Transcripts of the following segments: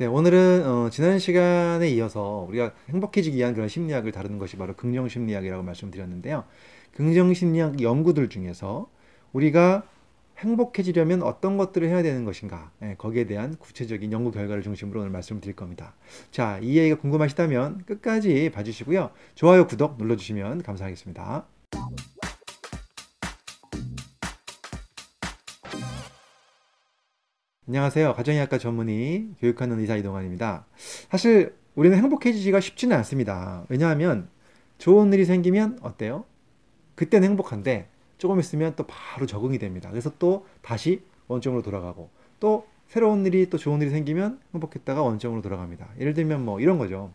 네, 오늘은 어, 지난 시간에 이어서 우리가 행복해지기 위한 그런 심리학을 다루는 것이 바로 긍정 심리학이라고 말씀드렸는데요. 긍정 심리학 연구들 중에서 우리가 행복해지려면 어떤 것들을 해야 되는 것인가 예, 거기에 대한 구체적인 연구 결과를 중심으로 오늘 말씀을 드릴 겁니다. 자, 이 얘기가 궁금하시다면 끝까지 봐주시고요. 좋아요, 구독 눌러주시면 감사하겠습니다. 안녕하세요. 가정의학과 전문의 교육하는 의사 이동환입니다. 사실 우리는 행복해지기가 쉽지는 않습니다. 왜냐하면 좋은 일이 생기면 어때요? 그때는 행복한데 조금 있으면 또 바로 적응이 됩니다. 그래서 또 다시 원점으로 돌아가고 또 새로운 일이 또 좋은 일이 생기면 행복했다가 원점으로 돌아갑니다. 예를 들면 뭐 이런 거죠.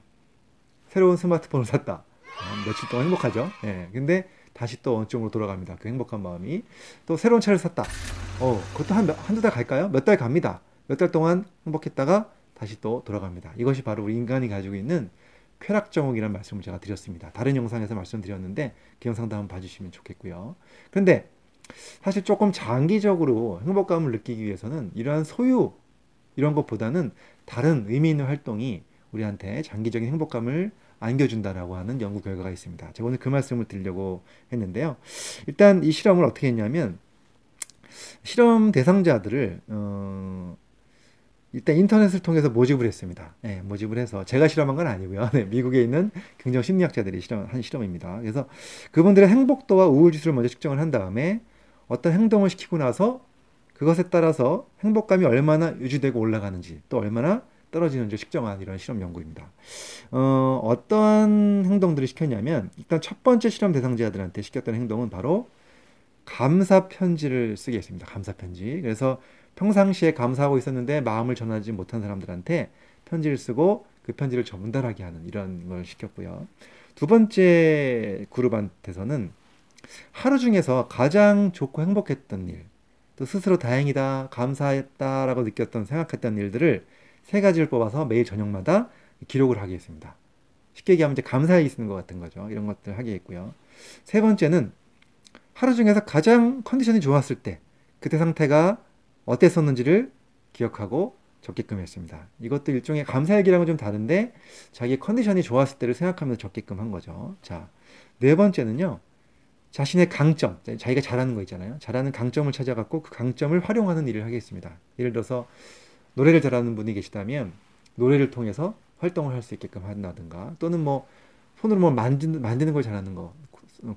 새로운 스마트폰을 샀다. 어, 며칠 동안 행복하죠. 예. 근데 다시 또 원점으로 돌아갑니다. 그 행복한 마음이. 또 새로운 차를 샀다. 어, 그것도 한, 한두 달 갈까요? 몇 달 갑니다. 몇 달 동안 행복했다가 다시 또 돌아갑니다. 이것이 바로 우리 인간이 가지고 있는 쾌락정옥이라는 말씀을 제가 드렸습니다. 다른 영상에서 말씀드렸는데 그 영상도 한번 봐주시면 좋겠고요. 그런데 사실 조금 장기적으로 행복감을 느끼기 위해서는 이러한 소유 이런 것보다는 다른 의미 있는 활동이 우리한테 장기적인 행복감을 안겨준다라고 하는 연구 결과가 있습니다. 제가 오늘 그 말씀을 드리려고 했는데요. 일단 이 실험을 어떻게 했냐면 실험 대상자들을 어, 일단 인터넷을 통해서 모집을 했습니다. 네, 모집을 해서 제가 실험한 건 아니고요. 네, 미국에 있는 긍정 심리학자들이 실험한 실험입니다. 그래서 그분들의 행복도와 우울 지수를 먼저 측정을 한 다음에 어떤 행동을 시키고 나서 그것에 따라서 행복감이 얼마나 유지되고 올라가는지 또 얼마나 떨어지는지 측정한 이런 실험 연구입니다. 어, 어떠한 행동들을 시켰냐면 일단 첫 번째 실험 대상자들한테 시켰던 행동은 바로 감사 편지를 쓰게 했습니다. 감사 편지. 그래서 평상시에 감사하고 있었는데 마음을 전하지 못한 사람들한테 편지를 쓰고 그 편지를 전달하게 하는 이런 걸 시켰고요. 두 번째 그룹한테서는 하루 중에서 가장 좋고 행복했던 일, 또 스스로 다행이다, 감사했다라고 느꼈던 생각했던 일들을 세 가지를 뽑아서 매일 저녁마다 기록을 하게 했습니다. 쉽게 얘기하면 이제 감사일기 쓰는 것 같은 거죠. 이런 것들 하게 했고요. 세 번째는 하루 중에서 가장 컨디션이 좋았을 때 그때 상태가 어땠었는지를 기억하고 적게끔 했습니다. 이것도 일종의 감사일기랑은 좀 다른데 자기 컨디션이 좋았을 때를 생각하면서 적게끔 한 거죠. 자, 네 번째는요. 자신의 강점, 자기가 잘하는 거 있잖아요. 잘하는 강점을 찾아갖고 그 강점을 활용하는 일을 하겠습니다. 예를 들어서 노래를 잘하는 분이 계시다면 노래를 통해서 활동을 할 수 있게끔 한다든가 또는 뭐 손으로 뭐 만드는, 만드는 걸 잘하는 거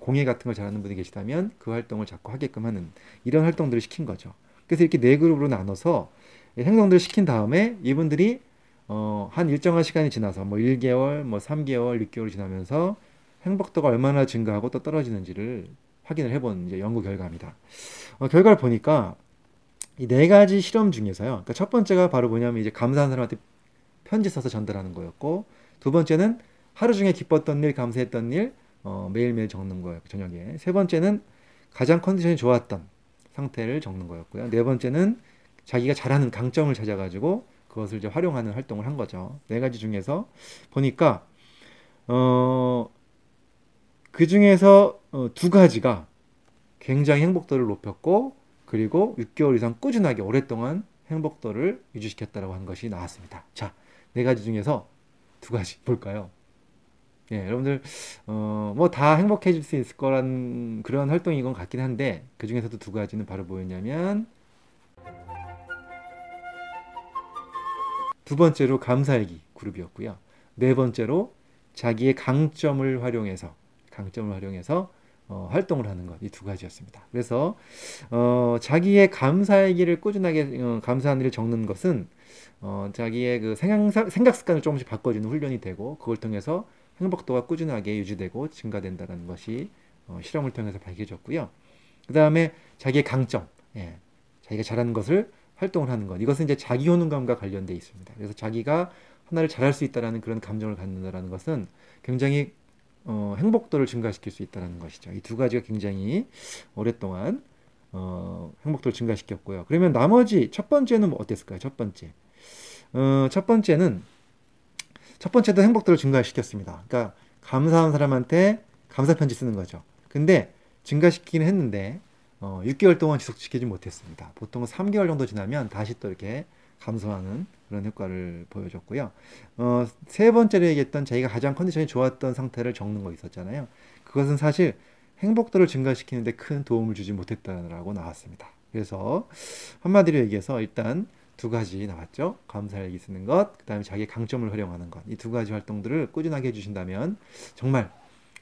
공예 같은 걸 잘하는 분이 계시다면 그 활동을 자꾸 하게끔 하는 이런 활동들을 시킨 거죠. 그래서 이렇게 네 그룹으로 나눠서 행동들을 시킨 다음에 이분들이 어, 한 일정한 시간이 지나서 뭐 1개월, 뭐 3개월, 6개월이 지나면서 행복도가 얼마나 증가하고 또 떨어지는지를 확인을 해본 이제 연구 결과입니다. 어, 결과를 보니까 이 네 가지 실험 중에서요. 그러니까 첫 번째가 바로 뭐냐면 이제 감사한 사람한테 편지 써서 전달하는 거였고, 두 번째는 하루 중에 기뻤던 일, 감사했던 일, 어, 매일매일 적는 거예요. 저녁에. 세 번째는 가장 컨디션이 좋았던 상태를 적는 거였고요. 네 번째는 자기가 잘하는 강점을 찾아가지고 그것을 이제 활용하는 활동을 한 거죠. 네 가지 중에서 보니까 어, 그 중에서 어, 두 가지가 굉장히 행복도를 높였고 그리고 6개월 이상 꾸준하게 오랫동안 행복도를 유지시켰다라고 한 것이 나왔습니다. 자, 네 가지 중에서 두 가지 볼까요? 예, 여러분들 어, 뭐 다 행복해질 수 있을 거란 그런 활동인 건 같긴 한데 그 중에서도 두 가지는 바로 뭐였냐면 두 번째로 감사일기 그룹이었고요. 네 번째로 자기의 강점을 활용해서 강점을 활용해서 어, 활동을 하는 것 이 두 가지였습니다. 그래서 어, 자기의 감사일기를 꾸준하게 어, 감사한 일을 적는 것은 어, 자기의 그 생각, 생각 습관을 조금씩 바꿔주는 훈련이 되고 그걸 통해서 행복도가 꾸준하게 유지되고 증가된다는 것이 어, 실험을 통해서 밝혀졌고요. 그 다음에 자기의 강점, 예, 자기가 잘하는 것을 활동을 하는 것. 이것은 이제 자기 효능감과 관련돼 있습니다. 그래서 자기가 하나를 잘할 수 있다라는 그런 감정을 갖는다라는 것은 굉장히 어, 행복도를 증가시킬 수 있다는 것이죠. 이 두 가지가 굉장히 오랫동안 어, 행복도를 증가시켰고요. 그러면 나머지 첫 번째는 뭐 어땠을까요? 첫 번째. 어, 첫 번째는 첫 번째도 행복도를 증가시켰습니다. 그러니까 감사한 사람한테 감사 편지 쓰는 거죠. 근데 증가시키긴 했는데 어, 6개월 동안 지속시키지 못했습니다. 보통 3개월 정도 지나면 다시 또 이렇게 감소하는 그런 효과를 보여줬고요. 어, 세 번째로 얘기했던 자기가 가장 컨디션이 좋았던 상태를 적는 거 있었잖아요. 그것은 사실 행복도를 증가시키는데 큰 도움을 주지 못했다라고 나왔습니다. 그래서 한마디로 얘기해서 일단 두 가지 나왔죠. 감사일기 쓰는 것, 그 다음에 자기 강점을 활용하는 것. 이 두 가지 활동들을 꾸준하게 해주신다면 정말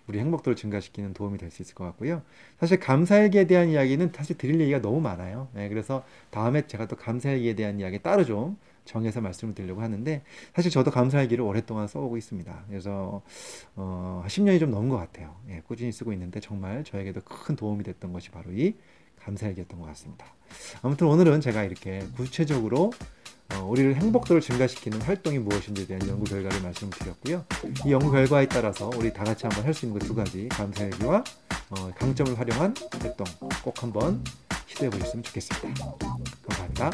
우리 행복도를 증가시키는 도움이 될 수 있을 것 같고요. 사실 감사일기에 대한 이야기는 사실 드릴 얘기가 너무 많아요. 네, 그래서 다음에 제가 또 감사일기에 대한 이야기 따로 좀 정해서 말씀을 드리려고 하는데 사실 저도 감사일기를 오랫동안 써오고 있습니다. 그래서 어, 10년이 좀 넘은 것 같아요. 예, 꾸준히 쓰고 있는데 정말 저에게도 큰 도움이 됐던 것이 바로 이 감사일기였던 것 같습니다. 아무튼 오늘은 제가 이렇게 구체적으로 어, 우리를 행복도를 증가시키는 활동이 무엇인지에 대한 연구 결과를 말씀드렸고요. 이 연구 결과에 따라서 우리 다 같이 한번 할 수 있는 그두 가지 감사일기와 어, 강점을 활용한 활동 꼭 한번 시도해 보셨으면 좋겠습니다. 감사합니다.